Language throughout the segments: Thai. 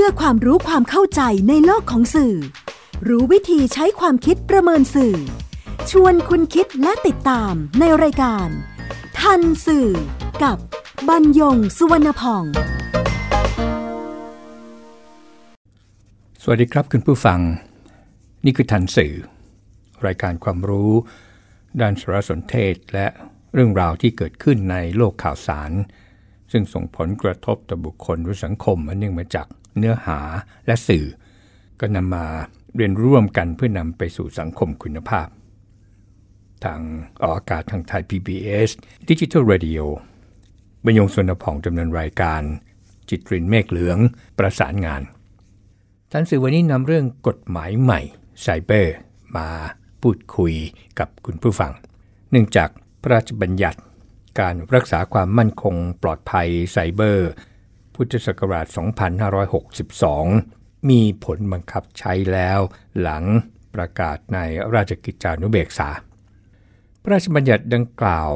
พื่อความรู้ความเข้าใจในโลกของสื่อ รู้วิธีใช้ความคิดประเมินสื่อ ชวนคุณคิดและติดตามในรายการ ทันสื่อ กับบรรยงสุวรรณพอง สวัสดีครับคุณผู้ฟัง นี่คือทันสื่อ รายการความรู้ ด้านสารสนเทศและเรื่องราวที่เกิดขึ้นในโลกข่าวสาร ซึ่งส่งผลกระทบต่อบุคคลหรือสังคมอันเนื่องมาจาก เนื้อหาและสื่อ ก็นำมาเรียนร่วมกันเพื่อนำไปสู่สังคมคุณภาพ ทางออกอากาศทางไทย PBS Digital Radio บรรยงสวนผ่องดำเนินรายการ จิตรินเมฆเหลืองประสานงานท่านสื่อวันนี้นำเรื่องกฎหมายใหม่ไซเบอร์มาพูดคุยกับคุณผู้ฟัง เนื่องจากพระราชบัญญัติการรักษาความมั่นคงปลอดภัยไซเบอร์ พุทธศักราช 2562 มีผลบังคับใช้แล้วหลังประกาศในราชกิจจานุเบกษา พระราชบัญญัติดังกล่าว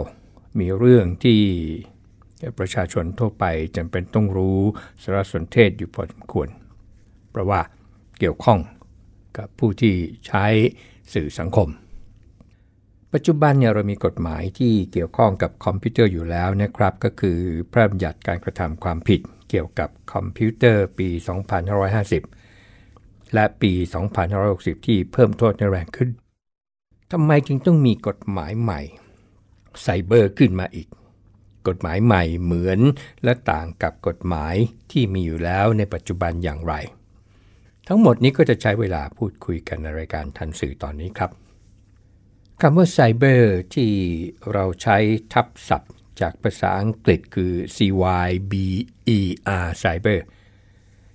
มีเรื่องที่ประชาชนทั่วไปจำเป็นต้องรู้สารสนเทศอยู่พอสมควร เพราะว่าเกี่ยวข้องกับผู้ที่ใช้สื่อสังคม ปัจจุบันเนี่ยเรามีกฎหมายที่เกี่ยวข้องกับคอมพิวเตอร์อยู่แล้วนะครับ ก็คือพระราชบัญญัติการกระทำความผิด เกี่ยวกับคอมพิวเตอร์ปี 2550 และปี 2560 ที่เพิ่มโทษให้แรงขึ้นทำไมจึงต้องมีกฎหมายใหม่ไซเบอร์ขึ้นมาอีก กฎหมายใหม่เหมือนและต่างกับกฎหมายที่มีอยู่แล้วในปัจจุบันอย่างไร ทั้งหมดนี้ก็จะใช้เวลาพูดคุยกันในรายการทันสื่อตอนนี้ครับคำว่าไซเบอร์ที่เราใช้ทับศัพท์ จากภาษาอังกฤษคือ cyber cyber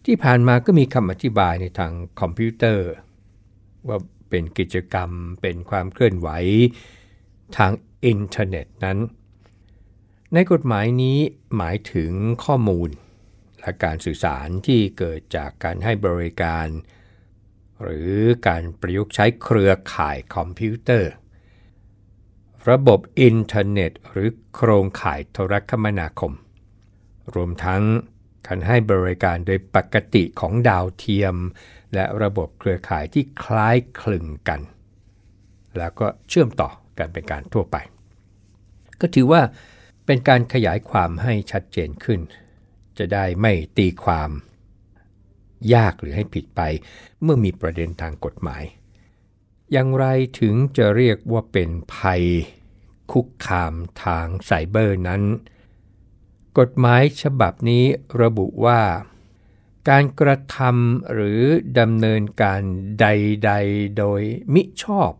ที่ผ่านมาก็มีคำอธิบายในทางคอมพิวเตอร์ ว่าเป็นกิจกรรมเป็นความเคลื่อนไหวทางอินเทอร์เน็ตนั้น ในกฎหมายนี้หมายถึงข้อมูล และการสื่อสารที่เกิดจากการให้บริการ หรือการประยุกต์ใช้เครือข่ายคอมพิวเตอร์ ระบบอินเทอร์เน็ต หรือโครงข่ายโทรคมนาคม รวมทั้งการให้บริการโดยปกติของดาวเทียม และระบบเครือข่ายที่คล้ายคลึงกัน แล้วก็เชื่อมต่อกันเป็นการทั่วไป ก็ถือว่าเป็นการขยายความให้ชัดเจนขึ้น จะได้ไม่ตีความ ยากหรือให้ผิดไปเมื่อมีประเด็นทางกฎหมาย อย่างไรถึงจะเรียกว่าเป็นภัย คุกคามทางไซเบอร์นั้น กฎหมายฉบับนี้ระบุว่า การกระทำหรือดำเนินการใด ๆ โดยมิชอบ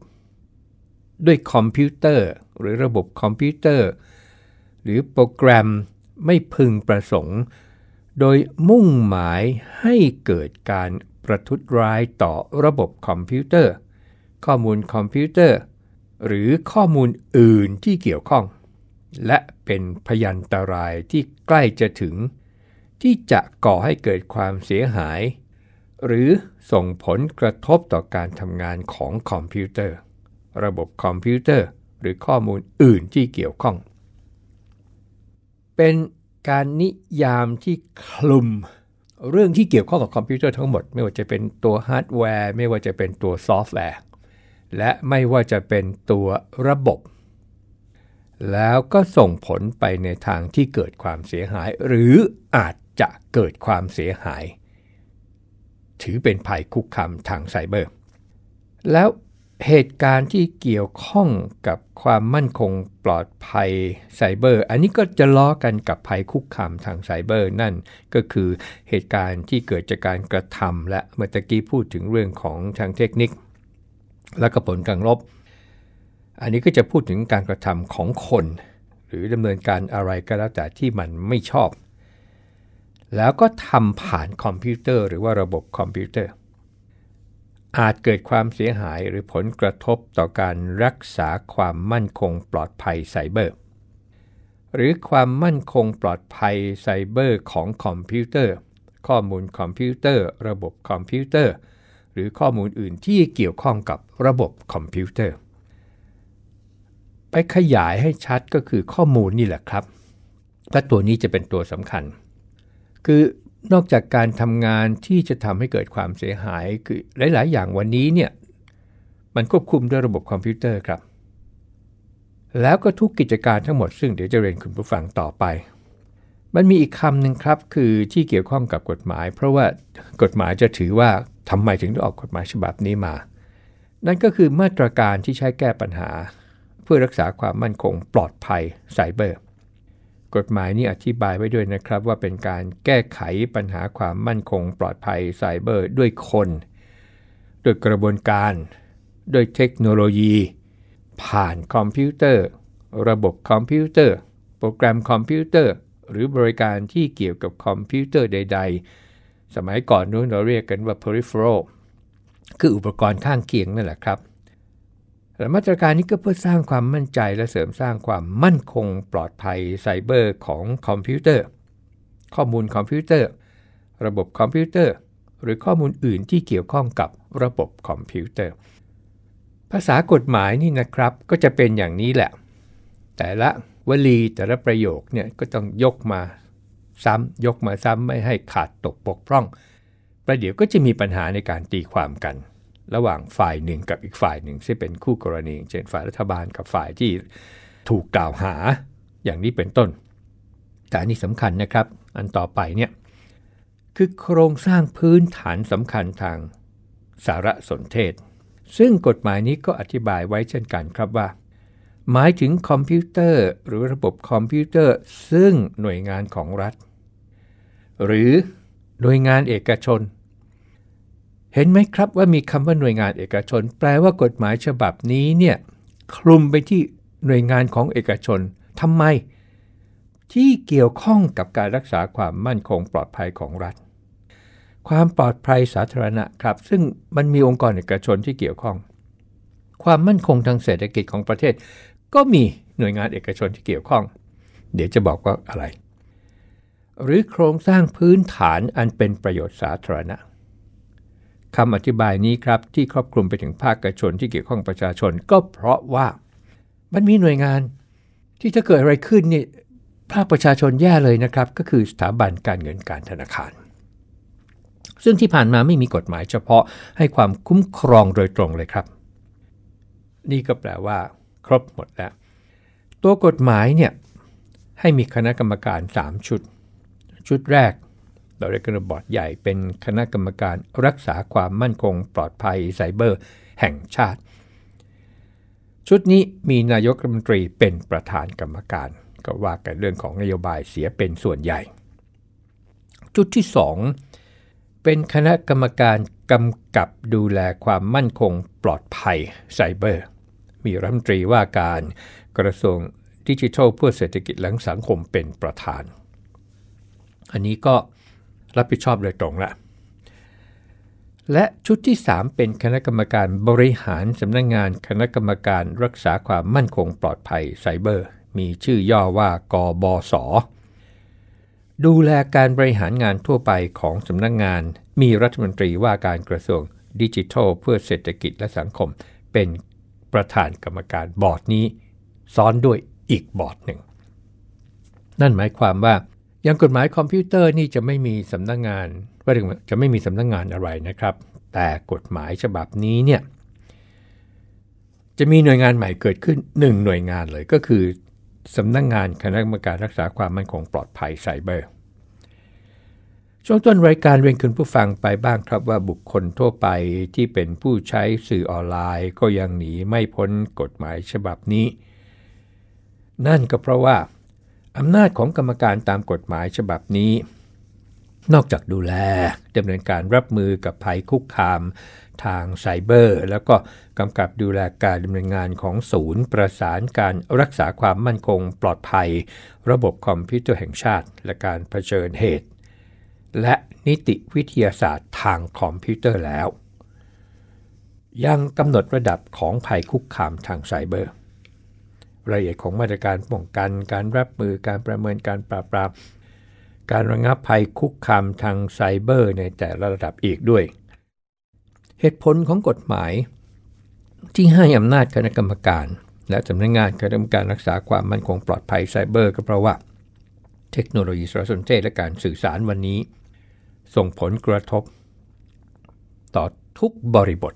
ด้วยคอมพิวเตอร์หรือระบบคอมพิวเตอร์ หรือโปรแกรมไม่พึงประสงค์ โดยมุ่งหมายให้เกิดการประทุษร้ายต่อระบบคอมพิวเตอร์ ข้อมูลคอมพิวเตอร์ หรือข้อมูลอื่นที่เกี่ยวข้อง และเป็นภยันตรายที่ใกล้จะถึง ที่จะก่อให้เกิดความเสียหาย หรือส่งผลกระทบต่อการทำงานของคอมพิวเตอร์ ระบบคอมพิวเตอร์ หรือข้อมูลอื่นที่เกี่ยวข้อง เป็นการนิยามที่คลุมเรื่องที่เกี่ยวข้องกับคอมพิวเตอร์ทั้งหมด ไม่ว่าจะเป็นตัวฮาร์ดแวร์ ไม่ว่าจะเป็นตัวซอฟต์แวร์ และไม่ว่าจะเป็นตัวระบบ แล้วก็ส่งผลไปในทางที่เกิดความเสียหาย หรืออาจจะเกิดความเสียหาย ถือเป็นภัยคุกคามทางไซเบอร์ แล้วเหตุการณ์ที่เกี่ยวข้องกับความมั่นคงปลอดภัยไซเบอร์ อันนี้ก็จะล้อกันกับภัยคุกคามทางไซเบอร์นั่นก็คือเหตุการณ์ที่เกิดจากการกระทำและเมื่อกี้พูดถึงเรื่องของทางเทคนิค และก็ผลกระทบ อันนี้ก็จะพูดถึงการกระทำของคน หรือดำเนินการอะไรก็แล้วแต่ที่มันไม่ชอบ แล้วก็ทำผ่านคอมพิวเตอร์หรือว่าระบบคอมพิวเตอร์ อาจเกิดความเสียหายหรือผลกระทบต่อการรักษาความมั่นคงปลอดภัยไซเบอร์ หรือความมั่นคงปลอดภัยไซเบอร์ของคอมพิวเตอร์ ข้อมูลคอมพิวเตอร์ ระบบคอมพิวเตอร์ หรือข้อมูลอื่นที่เกี่ยวข้องกับระบบคอมพิวเตอร์ ไปขยายให้ชัดก็คือข้อมูลนี่แหละครับและตัวนี้จะเป็นตัวสำคัญ คือนอกจากการทำงานที่จะทำให้เกิดความเสียหายคือหลาย ๆ อย่างวันนี้เนี่ยมันควบคุมด้วยระบบคอมพิวเตอร์ครับ แล้วก็ทุกกิจการทั้งหมดซึ่งเดี๋ยวจะเรียนคุณผู้ฟังต่อไป มันมีอีกคำหนึ่งครับคือที่เกี่ยวข้องกับกฎหมาย เพราะว่ากฎหมายจะถือว่า ทำไมถึงต้องออกกฎหมายฉบับนี้มา นั่นก็คือมาตรการที่ใช้แก้ปัญหา เพื่อรักษาความมั่นคงปลอดภัยไซเบอร์ กฎหมายนี้อธิบายไว้ด้วยนะครับว่าเป็นการแก้ไขปัญหาความมั่นคงปลอดภัยไซเบอร์ด้วยคนโดยกระบวนการโดยเทคโนโลยี ผ่านคอมพิวเตอร์ ระบบคอมพิวเตอร์ โปรแกรมคอมพิวเตอร์ หรือบริการที่เกี่ยวกับคอมพิวเตอร์ใด ๆ สมัยก่อนนู้นเราเรียกกันว่า peripheral คืออุปกรณ์ข้างเคียงนั่นแหละครับและมาตรการนี้ก็เพื่อสร้างความมั่นใจและเสริมสร้างความมั่นคงปลอดภัยไซเบอร์ของคอมพิวเตอร์ ข้อมูลคอมพิวเตอร์ ระบบคอมพิวเตอร์ หรือข้อมูลอื่นที่เกี่ยวข้องกับระบบคอมพิวเตอร์ ภาษากฎหมายนี่นะครับก็จะเป็นอย่างนี้แหละ แต่ละวลีแต่ละประโยคเนี่ยก็ต้องยกมา ซ้ำยกมาซ้ำไม่ให้ขาดตกปกพร่อง ประเดี๋ยวก็จะมีปัญหาในการตีความกัน ระหว่างฝ่ายหนึ่งกับอีกฝ่ายหนึ่ง ซึ่งเป็นคู่กรณี เช่นฝ่ายรัฐบาลกับฝ่ายที่ถูกกล่าวหาอย่างนี้เป็นต้น แต่นนี้สำคัญนะครับ อันต่อไปเนี่ยคือโครงสร้างพื้นฐานสำคัญทางสารสนเทศ ซึ่งกฎหมายนี้ก็อธิบายไว้เช่นกันครับว่า หมายถึงคอมพิวเตอร์ หรือระบบคอมพิวเตอร์ ซึ่งหน่วยงานของรัฐ หรือหน่วยงานเอกชน เห็นไหมครับว่ามีคำว่าหน่วยงานเอกชน แปลว่ากฎหมายฉบับนี้เนี่ยคลุมไปที่หน่วยงานของเอกชนทำไม ที่เกี่ยวข้องกับการรักษาความมั่นคงปลอดภัยของรัฐ ความปลอดภัยสาธารณะครับ ซึ่งมันมีองค์กรเอกชนที่เกี่ยวข้อง ความมั่นคงทางเศรษฐกิจของประเทศ ก็มีหน่วยงานเอกชนที่เกี่ยวข้อง เดี๋ยวจะบอกว่าอะไร หรือโครงสร้างพื้นฐานอันเป็นประโยชน์สาธารณะคำอธิบายนี้ครับที่ครอบคลุมไปถึงภาคเอกชนที่เกี่ยวข้องประชาชนก็เพราะว่ามันมีหน่วยงานที่ถ้าเกิดอะไรขึ้นนี่ภาคประชาชนแย่เลยนะครับ ก็คือสถาบันการเงินการธนาคาร ซึ่งที่ผ่านมาไม่มีกฎหมายเฉพาะให้ความคุ้มครองโดยตรงเลยครับ นี่ก็แปลว่า ครบหมดแล้ว ตัวกฎหมายเนี่ยให้มีคณะกรรมการ 3 ชุด ชุดแรกเราเรียกกันบอร์ดใหญ่เป็นคณะกรรมการรักษาความมั่นคงปลอดภัยไซเบอร์แห่งชาติ ชุดนี้มีนายกรัฐมนตรีเป็นประธานกรรมการ ก็ว่ากันเรื่องของนโยบายเสียเป็นส่วนใหญ่ ชุดที่ 2 เป็นคณะกรรมการกำกับดูแลความมั่นคงปลอดภัยไซเบอร์ มีรัฐมนตรีว่าการกระทรวงดิจิทัลเพื่อเศรษฐกิจและสังคมเป็นประธาน อันนี้ก็รับผิดชอบโดยตรงละ และชุดที่ 3 เป็นคณะกรรมการบริหารสำนักงงานคณะกรรมการรักษาความมั่นคงปลอดภัยไซเบอร์ มีชื่อย่อว่ากบศดูแลการบริหารงานทั่วไปของสำนักงงาน มีรัฐมนตรีว่าการกระทรวงดิจิทัลเพื่อเศรษฐกิจและสังคมเป็น ประธานกรรมการบอร์ดนี้ ซ้อนด้วยอีกบอร์ดหนึ่ง นั่นหมายความว่าอย่างกฎหมายคอมพิวเตอร์นี่จะไม่มีสำนักงงานว่าจะไม่มีสำนักงงานอะไรนะครับ แต่กฎหมายฉบับนี้เนี่ยจะมีหน่วยงานใหม่เกิดขึ้น 1 หน่วยงานเลยก็คือสำนักงงานคณะกรรมการรักษาความมั่นคงปลอดภัยไซเบอร์ ช่วงต้นรายการเรียนคุณผู้ฟังไปบ้างครับว่าบุคคลทั่วไปที่เป็นผู้ใช้สื่อออนไลน์ก็ยังหนีไม่พ้นกฎหมายฉบับนี้ นั่นก็เพราะว่าอำนาจของกรรมการตามกฎหมายฉบับนี้ นอกจากดูแลดำเนินการรับมือกับภัยคุกคามทางไซเบอร์ แล้วก็กำกับดูแลการดำเนินงานของศูนย์ประสานการรักษาความมั่นคงปลอดภัย ระบบคอมพิวเตอร์แห่งชาติ และการเผชิญเหตุ และนิติวิทยาศาสตร์ทางคอมพิวเตอร์แล้ว ยังกำหนดระดับของภัยคุกคามทางไซเบอร์ รายละเอียดของมาตรการป้องกันการรับมือการประเมินการปราบปรามการระงับภัยคุกคามทางไซเบอร์ในแต่ละระดับอีกด้วย เหตุผลของกฎหมาย ที่ให้อำนาจคณะกรรมการ และสำนักงงานคณะกรรมการรักษาความมั่นคงปลอดภัยไซเบอร์ ก็เพราะว่า เทคโนโลยีสารสนเทศและการสื่อสารวันนี้ ส่งผลกระทบ ต่อทุกบริบท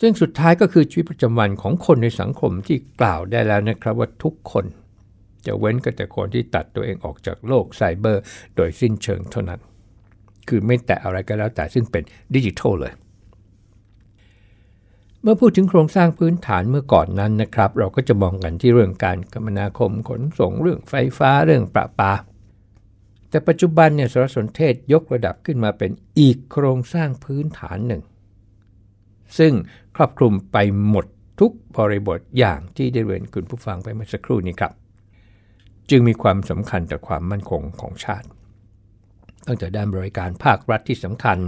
ซึ่งสุดท้ายก็คือชีวิตประจำวันของคนในสังคมที่กล่าวได้แล้วนะครับว่าทุกคนจะเว้นก็แต่คนที่ตัดตัวเองออกจากโลกไซเบอร์ โดยสิ้นเชิงเท่านั้น คือไม่แตะอะไรก็แล้วแต่ซึ่งเป็นดิจิทัลเลย เมื่อพูดถึงโครงสร้างพื้นฐานเมื่อก่อนนั้นนะครับ เราก็จะมองกันที่เรื่องการคมนาคมขนส่งเรื่องไฟฟ้าเรื่องประปา แต่ปัจจุบันเนี่ยสารสนเทศยกระดับขึ้นมาเป็นอีกโครงสร้างพื้นฐานหนึ่ง ซึ่งครอบคลุมไปหมดทุกบริบทอย่างที่ได้เรียนคุณผู้ฟังไปเมื่อสักครู่นี้ครับ จึงมีความสำคัญต่อความมั่นคงของชาติ ตั้งแต่ด้านบริการภาครัฐที่สำคัญ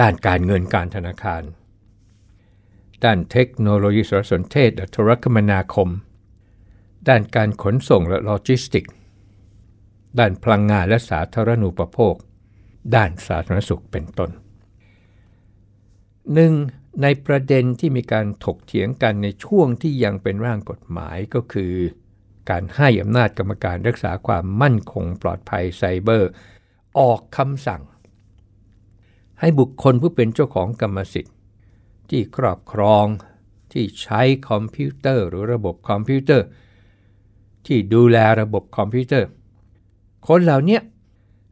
ด้านการเงินการธนาคาร ด้านเทคโนโลยีสารสนเทศและโทรคมนาคม ด้านการขนส่งและโลจิสติก ด้านพลังงานและสาธารณูปโภค ด้านสาธารณสุขเป็นต้นหนึ่งในประเด็นที่มีการถกเถียงกันในช่วงที่ยังเป็นร่างกฎหมายก็คือ การให้อำนาจกรรมการรักษาความมั่นคงปลอดภัยไซเบอร์ ออกคำสั่ง ให้บุคคลผู้เป็นเจ้าของกรรมสิทธิ์ ที่ครอบครองที่ใช้คอมพิวเตอร์หรือระบบคอมพิวเตอร์ ที่ดูแลระบบคอมพิวเตอร์ คนเหล่านี้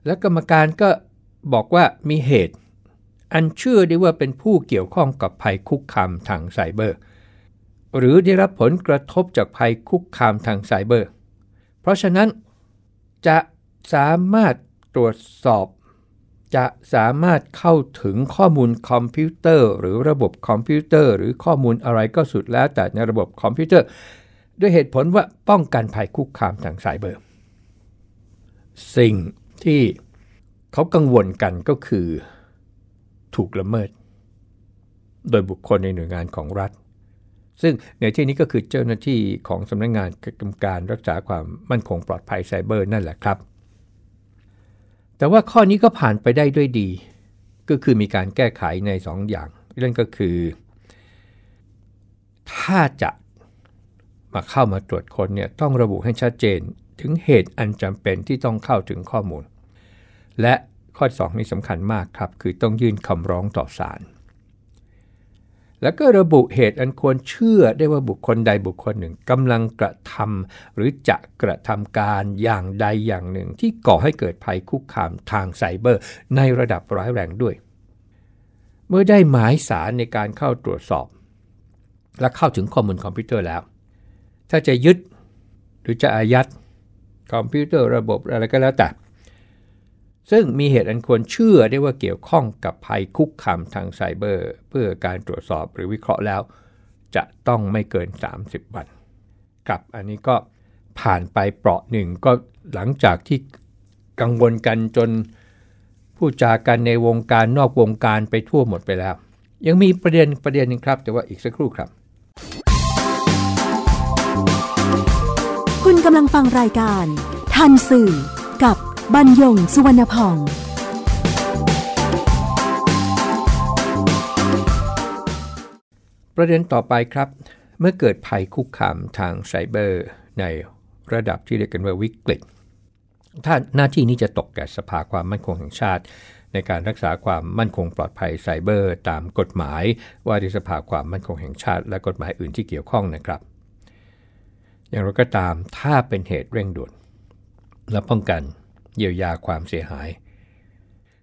และกรรมการก็บอกว่ามีเหตุ อันเชื่อได้ว่าเป็นผู้เกี่ยวข้องกับภัยคุกคามทางไซเบอร์ หรือได้รับผลกระทบจากภัยคุกคามทางไซเบอร์ เพราะฉะนั้นจะสามารถตรวจสอบ จะสามารถเข้าถึงข้อมูลคอมพิวเตอร์ หรือระบบคอมพิวเตอร์ หรือข้อมูลอะไรก็สุดแล้วแต่ในระบบคอมพิวเตอร์ ด้วยเหตุผลว่าป้องกันภัยคุกคามทางไซเบอร์ สิ่งที่เขากังวลกันก็คือถูกละเมิด โดยบุคคลในหน่วยงานของรัฐ ซึ่งในที่นี้ก็คือเจ้าหน้าที่ของสำนักงงานกรรมการรักษาความมั่นคงปลอดภัยไซเบอร์นั่นแหละครับ แต่ว่าข้อนี้ก็ผ่านไปได้ด้วยดี ก็คือมีการแก้ไขใน2ออย่างเรื่องก็คือ ถ้าจะมาเข้ามาตรวจคนเนี่ยต้องระบุให้ชัดเจน ถึงเหตุอันจำเป็นที่ต้องเข้าถึงข้อมูล และข้อ 2 นี้สำคัญมากครับ คือต้องยื่นคำร้องต่อศาลแล้วก็ระบุเหตุอันควรเชื่อได้ว่าบุคคลใดบุคคลหนึ่งกำลังกระทำหรือจะกระทำการอย่างใดอย่างหนึ่ง ที่ก่อให้เกิดภัยคุกคามทางไซเบอร์ ในระดับร้ายแรงด้วย เมื่อได้หมายสารในการเข้าตรวจสอบ และเข้าถึงข้อมูลคอมพิวเตอร์แล้ว ถ้าจะยึดหรือจะอายัด คอมพิวเตอร์ระบบอะไรก็แล้วแต่ ซึ่งมีเหตุอันควรเชื่อได้ว่าเกี่ยวข้องกับภัยคุกคามทางไซเบอร์ เพื่อการตรวจสอบหรือวิเคราะห์แล้ว จะต้องไม่เกิน 30 วันกับอันนี้ก็ผ่านไปเปราะหนึ่งก็หลังจากที่กังวลกันจนผู้จากันในวงการนอกวงการไปทั่วหมดไปแล้ว ยังมีประเด็นประเด็นนึงครับ แต่ว่าอีกสักครู่ครับ กำลังฟังรายการ ทันสื่อกับบรรยงสุวรรณพอง ประเด็นต่อไปครับ เมื่อเกิดภัยคุกคามทางไซเบอร์ ในระดับที่เรียกกันว่าวิกฤต ถ้าหน้าที่นี้จะตกแก่สภาความมั่นคงแห่งชาติ ในการรักษาความมั่นคงปลอดภัยไซเบอร์ ตามกฎหมายว่าด้วยสภาความมั่นคงแห่งชาติ และกฎหมายอื่นที่เกี่ยวข้องนะครับ อย่างไรก็ตามถ้าเป็นเหตุเร่งด่วน และป้องกันเยียวยาความเสียหาย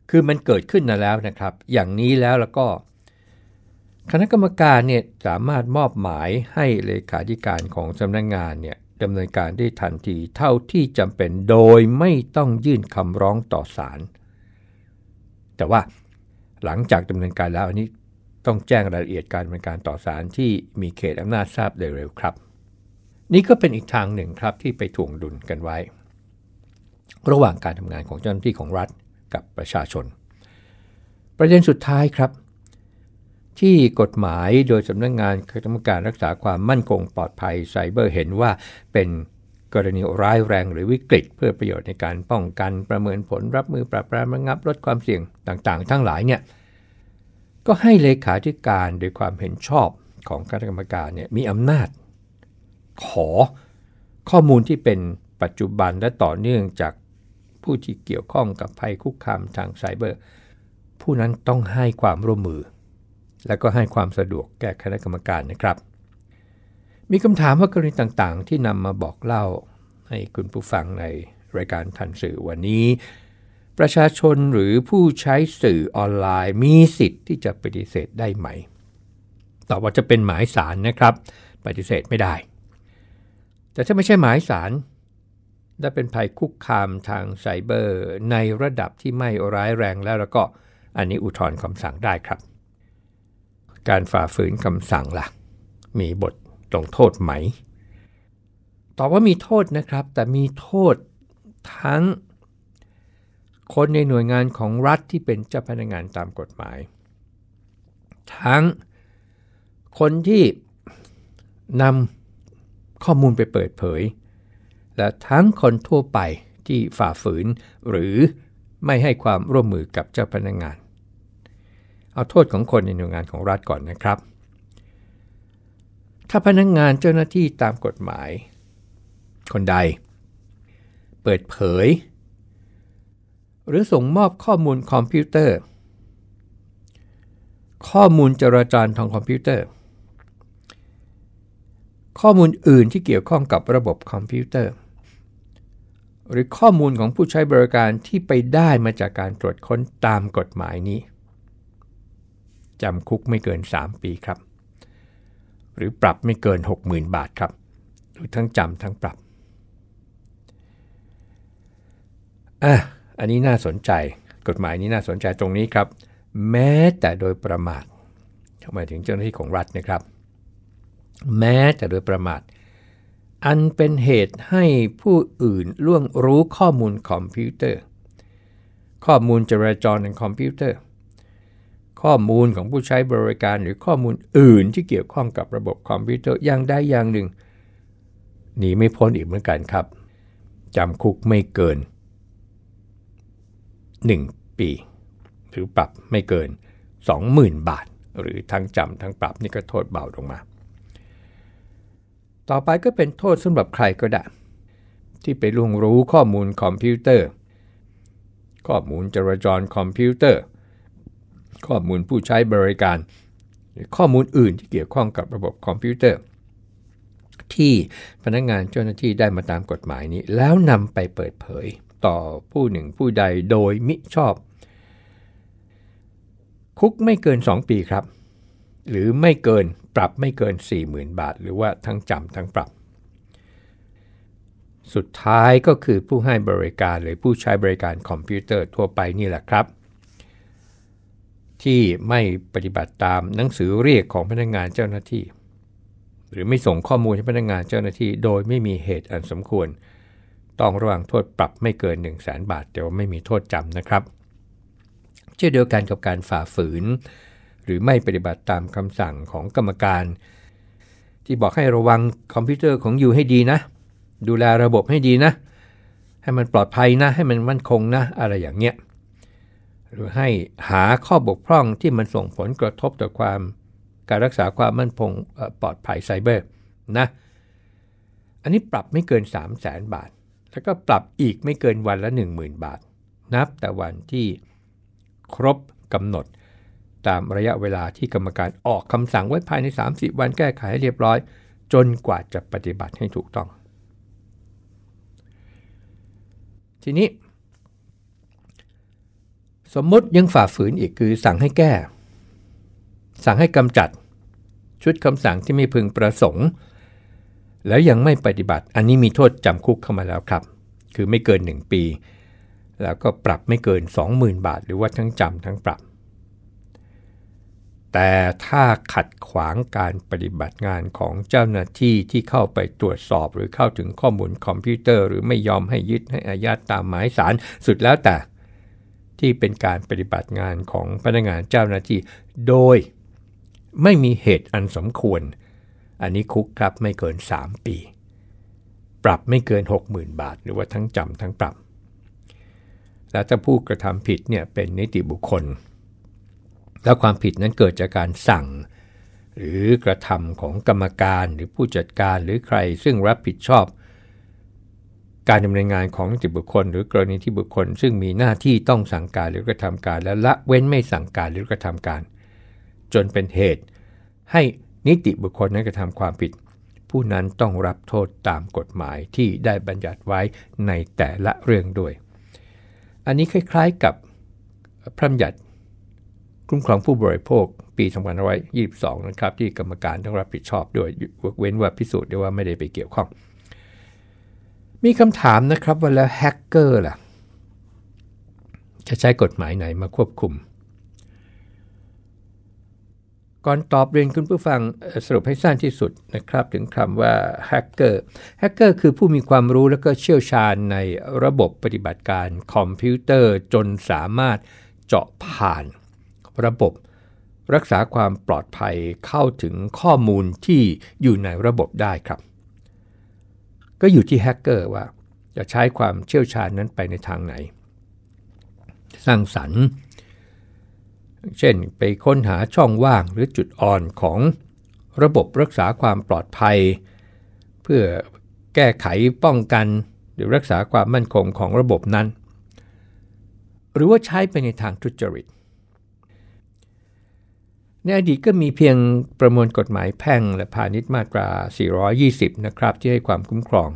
คือมันเกิดขึ้นแล้วนะครับ อย่างนี้แล้วแล้วก็ คณะกรรมการเนี่ยสามารถมอบหมายให้เลขาธิการของสำนักงงานเนี่ยดำเนินการได้ทันทีเท่าที่จำเป็นโดยไม่ต้องยื่นคำร้องต่อศาลแต่ว่าหลังจากดำเนินการแล้วอันนี้ต้องแจ้งรายละเอียดการดำเนินการต่อศาลที่มีเขตอำนาจทราบโดยเร็วครับ นี่ก็เป็นอีกทางหนึ่งครับที่ไปถ่วงดุลกันไว้ ระหว่างการทำงานของเจ้าหน้าที่ของรัฐกับประชาชน ประเด็นสุดท้ายครับ ที่กฎหมายโดยสำนักงงานคณะกรรมการรักษาความมั่นคงปลอดภัยไซเบอร์เห็นว่าเป็นกรณีร้ายแรงหรือวิกฤต เพื่อประโยชน์ในการป้องกันประเมินผลรับมือปราบปรามระงับลดความเสี่ยงต่างๆ ทั้งหลายเนี่ยก็ให้เลขาธิการโดยความเห็นชอบของคณะกรรมการเนี่ยมีอำนาจ ขอข้อมูลที่เป็นปัจจุบันและต่อเนื่องจากผู้ที่เกี่ยวข้องกับภัยคุกคามทางไซเบอร์ ผู้นั้นต้องให้ความร่วมมือ และก็ให้ความสะดวกแก่คณะกรรมการนะครับ มีคำถามว่ากรณีต่างๆ ที่นำมาบอกเล่าให้คุณผู้ฟังในรายการทันสื่อวันนี้ ประชาชนหรือผู้ใช้สื่อออนไลน์มีสิทธิ์ที่จะปฏิเสธได้ไหมตอบว่าจะเป็นหมายสารนะครับ ปฏิเสธไม่ได้ แต่ถ้าไม่ใช่หมายสารและเป็นภัยคุกคามทางไซเบอร์ในระดับที่ไม่ร้ายแรงแล้วแล้วก็อันนี้อุทธรณ์คำสั่งได้ครับ การฝ่าฝืนคำสั่งละ่ะ มีบทลงโทษไหมตอบว่ามีโทษนะครับ แต่มีโทษทั้ง คนในหน่วยงานของรัฐที่เป็นเจ้าพนักงานตามกฎหมาย ทั้งคนที่นำ ข้อมูลไปเปิดเผย และทั้งคนทั่วไปที่ฝ่าฝืนหรือไม่ให้ความร่วมมือกับเจ้าพนักงาน เอาโทษของคนในหน่วยงานของรัฐก่อนนะครับ ถ้าพนักงานเจ้าหน้าที่ตามกฎหมาย คนใด เปิดเผย หรือส่งมอบข้อมูลคอมพิวเตอร์ ข้อมูลจราจรทางคอมพิวเตอร์ ข้อมูลอื่นที่เกี่ยวข้องกับระบบคอมพิวเตอร์ หรือข้อมูลของผู้ใช้บริการที่ไปได้มาจากการตรวจค้นตามกฎหมายนี้จำคุกไม่เกิน 3 ปีครับ หรือปรับไม่เกิน 60,000 บาทครับหรือทั้งจำทั้งปรับอะอันนี้น่าสนใจ กฎหมายนี้น่าสนใจตรงนี้ครับ แม้แต่โดยประมาทหมายถึงเจ้าหน้าที่ของรัฐนะครับ แม้แต่โดยประมาท อันเป็นเหตุให้ผู้อื่นล่วงรู้ข้อมูลคอมพิวเตอร์ ข้อมูลจราจรในคอมพิวเตอร์ ข้อมูลของผู้ใช้บริการหรือข้อมูลอื่นที่เกี่ยวข้องกับระบบคอมพิวเตอร์อย่างใดอย่างหนึ่งหนีไม่พ้นอีกเหมือนกันครับจำคุกไม่เกิน 1 ปี หรือปรับไม่เกิน 20,000 บาท หรือทั้งจำทั้งปรับนี่ก็โทษเบาลงมา ต่อไปก็เป็นโทษสำหรับใครก็ได้ ที่ไปล่วงรู้ข้อมูลคอมพิวเตอร์ ข้อมูลจราจรคอมพิวเตอร์ ข้อมูลผู้ใช้บริการ หรือข้อมูลอื่นที่เกี่ยวข้องกับระบบคอมพิวเตอร์ ที่พนักงานเจ้าหน้าที่ได้มาตามกฎหมายนี้ แล้วนำไปเปิดเผยต่อผู้หนึ่งผู้ใดโดยมิชอบ คุกไม่เกิน 2 ปีครับ หรือไม่เกิน ปรับไม่เกิน 40,000 บาท หรือว่าทั้งจำทั้งปรับ สุดท้ายก็คือผู้ให้บริการหรือผู้ใช้บริการคอมพิวเตอร์ทั่วไปนี่แหละครับ ที่ไม่ปฏิบัติตามหนังสือเรียกของพนักงานเจ้าหน้าที่ หรือไม่ส่งข้อมูลให้พนักงานเจ้าหน้าที่ โดยไม่มีเหตุอันสมควร ต้องระวังโทษปรับไม่เกิน 1 0 0 0 0แบาท แต่ว่าไม่มีโทษจำนะครับ เช่นเดียวกันกับการฝ่าฝืน หรือไม่ปฏิบัติตามคำสั่งของกรรมการ ที่บอกให้ระวังคอมพิวเตอร์ของอยู่ให้ดีนะ ดูแลระบบให้ดีนะ ให้มันปลอดภัยนะ ให้มันมั่นคงนะ อะไรอย่างเงี้ยหรือให้หาข้อบกพร่องที่มันส่งผลกระทบต่อความการรักษาความมั่นคงปลอดภัยไซเบอร์นะอันนี้ปรับไม่เกิน 3 0 0แสนบาท แล้วก็ปรับอีกไม่เกินวันละ 10,000 บาท นับแต่วันที่ครบกำหนด ตามระยะเวลาที่กรรมการออกคำสั่งไว้ภายใน 30 วันแก้ไขให้เรียบร้อย จนกว่าจะปฏิบัติให้ถูกต้อง ทีนี้ สมมติยังฝ่าฝืนอีกคือสั่งให้แก้ สั่งให้กำจัด ชุดคำสั่งที่ไม่พึงประสงค์ แล้วยังไม่ปฏิบัติ อันนี้มีโทษจำคุกเข้ามาแล้วครับ คือไม่เกิน 1 ปี แล้วก็ปรับไม่เกิน 20,000 บาท หรือว่าทั้งจำทั้งปรับ แต่ถ้าขัดขวางการปฏิบัติงานของเจ้าหน้าที่ที่เข้าไปตรวจสอบหรือเข้าถึงข้อมูลคอมพิวเตอร์ หรือไม่ยอมให้ยึดให้อายัดตามหมายสารสุดแล้วแต่ที่เป็นการปฏิบัติงานของพนักงานเจ้าหน้าที่ โดยไม่มีเหตุอันสมควร อันนี้คุกครับไม่เกิน 3 ปี ปรับไม่เกิน 60,000 บาท หรือว่าทั้งจำทั้งปรับ และถ้าผู้กระทำผิดเนี่ยเป็นนิติบุคคล แล้วความผิดนั้นเกิดจากการสั่ง หรือกระทำของกรรมการหรือผู้จัดการหรือใครซึ่งรับผิดชอบ การดำเนินงานของนิติบุคคล หรือกรณีที่บุคคล ซึ่งมีหน้าที่ต้องสั่งการหรือกระทำการและละเว้นไม่สั่งการหรือกระทำการ จนเป็นเหตุ ให้นิติบุคคลนั้นกระทำความผิด ผู้นั้นต้องรับโทษตามกฎหมายที่ได้บัญญัติไว้ในแต่ละเรื่องด้วย อันนี้คล้าย ๆกับพระบัญญัติ คุ้มครองผู้บริโภคปี2522 นะครับ ที่กรรมการต้องรับผิดชอบด้วยเว้นว่าพิสูจน์ได้ว่าไม่ได้ไปเกี่ยวข้อง มีคำถามนะครับว่าแล้วแฮกเกอร์ล่ะ จะใช้กฎหมายไหนมาควบคุม ก่อนตอบเรียนคุณผู้ฟังสรุปให้สั้นที่สุดนะครับ ถึงคำว่าแฮกเกอร์แฮกเกอร์คือผู้มีความรู้และก็เชี่ยวชาญในระบบปฏิบัติการคอมพิวเตอร์จนสามารถเจาะผ่าน ระบบ รักษาความปลอดภัยเข้าถึงข้อมูลที่อยู่ในระบบได้ครับ ก็อยู่ที่แฮกเกอร์ว่า จะใช้ความเชี่ยวชาญนั้นไปในทางไหน สร้างสรรค์ เช่นไปค้นหาช่องว่างหรือจุดอ่อนของระบบรักษาความปลอดภัย เพื่อแก้ไขป้องกัน หรือรักษาความมั่นคงของระบบนั้น หรือว่าใช้ไปในทางทุจริต ในอดีตก็มีเพียงประมวลกฎหมายแพ่งและพาณิชย์มาตรา 420 นะครับ ที่ให้ความคุ้มครอง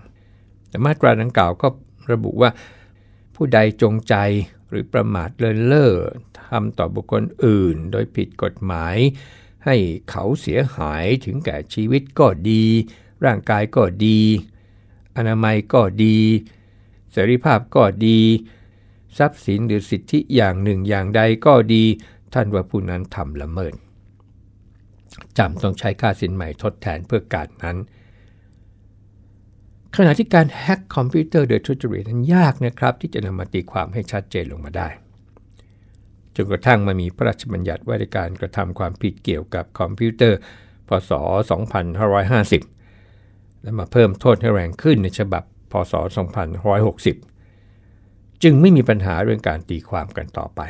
แต่มาตราดังกล่าวก็ระบุว่า ผู้ใดจงใจหรือประมาทเลินเล่อทำต่อบุคคลอื่น โดยผิดกฎหมาย ให้เขาเสียหายถึงแก่ชีวิตก็ดี ร่างกายก็ดี อนามัยก็ดีเสรีภาพก็ดี ทรัพย์สินหรือสิทธิอย่างหนึ่งอย่างใดก็ดี ท่านว่าผู้นั้นทำละเมิด จำต้องใช้ค่าสินใหม่ทดแทนเพื่อการนั้น ขณะที่การแฮ็กคอมพิวเตอร์โดยทุจริตนั้นยากนะครับ ที่จะนำมาตีความให้ชัดเจนลงมาได้จนกระทั่งมามีพระราชบัญญัติว่าด้วยการกระทำความผิดเกี่ยวกับคอมพิวเตอร์ พศ 2550 และมาเพิ่มโทษให้แรงขึ้นในฉบับ พศ 2560 จึงไม่มีปัญหาเรื่องการตีความกันต่อไป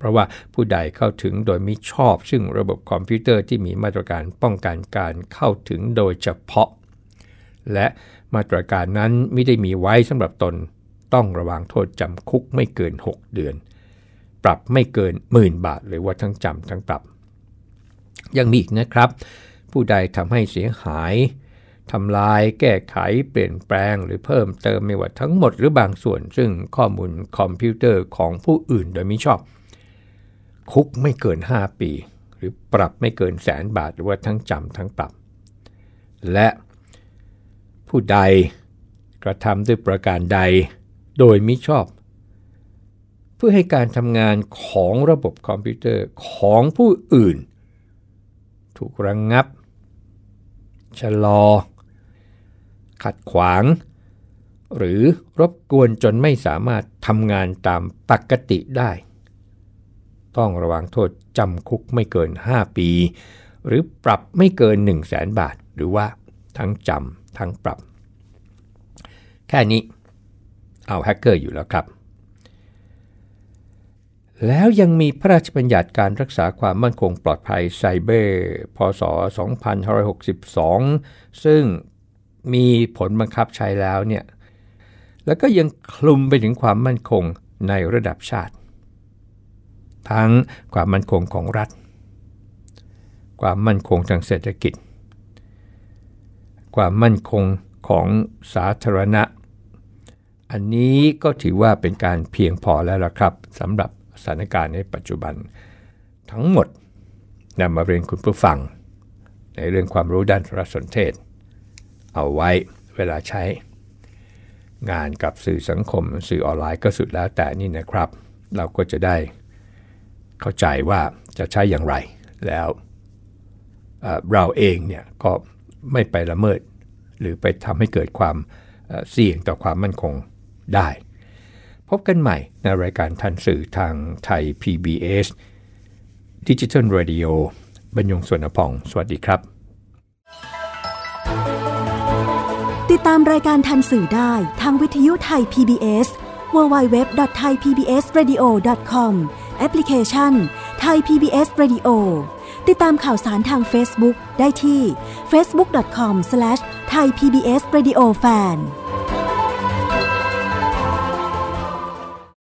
เพราะว่าผู้ใดเข้าถึงโดยมิชอบ ซึ่งระบบคอมพิวเตอร์ที่มีมาตรการป้องกันการเข้าถึงโดยเฉพาะ และมาตรการนั้นไม่ได้มีไว้สำหรับตนต้องระวังโทษจำคุกไม่เกิน 6 เดือน ปรับไม่เกินหมื่นบาทหรือว่าทั้งจำทั้งปรับ ยังมีอีกนะครับ ผู้ใดทำให้เสียหายทำลายแก้ไขเปลี่ยนแปลงหรือเพิ่มเติมไม่ว่าทั้งหมดหรือบางส่วน ซึ่งข้อมูลคอมพิวเตอร์ของผู้อื่นโดยมิชอบ คุกไม่เกิน 5 ปี หรือปรับไม่เกินแสนบาทหรือว่าทั้งจำทั้งปรับ และผู้ใดกระทำด้วยประการใดโดยมิชอบ เพื่อให้การทำงานของระบบคอมพิวเตอร์ของผู้อื่น ถูกระงงับ ชะลอ ขัดขวาง หรือรบกวนจนไม่สามารถทำงานตามปกติได้ ต้องระวังโทษจำคุกไม่เกิน 5 ปี หรือปรับไม่เกิน 1 0 0 0 0แสนบาท หรือว่าทั้งจำทั้งปรับ แค่นี้เอาแฮกเกอร์อยู่แล้วครับ แล้วยังมีพระราชบัญญัติการรักษาความมั่นคงปลอดภัยไซเบอร์ พศ 2562 ซึ่งมีผลบังคับใช้แล้วเนี่ย แล้วก็ยังคลุมไปถึงความมั่นคงในระดับชาติ ทั้งความมั่นคงของรัฐ ความมั่นคงทางเศรษฐกิจ ความมั่นคงของสาธารณะ อันนี้ก็ถือว่าเป็นการเพียงพอแล้วละครับสำหรับสถานการณ์ในปัจจุบัน ทั้งหมดนำมาเรียนคุณผู้ฟัง ในเรื่องความรู้ด้านโทรสนเทศ เอาไว้เวลาใช้ งานกับสื่อสังคม สื่อออนไลน์ก็สุดแล้วแต่นี่นะครับ เราก็จะได้ เข้าใจว่าจะใช้อย่างไร แล้วเราเองเนี่ยก็ไม่ไปละเมิด หรือไปทำให้เกิดความเสี่ยงต่อความมั่นคงได้ พบกันใหม่ในรายการทันสื่อทางไทย PBS Digital Radio บรรยงสวนพอง สวัสดีครับ ติดตามรายการทันสื่อได้ทางวิทยุไทย PBS www.thaipbsradio.com แอปพลิเคชันไทย PBS Radio ติดตามข่าวสารทาง Facebook ได้ที่ facebook.com/thaipbsradiofan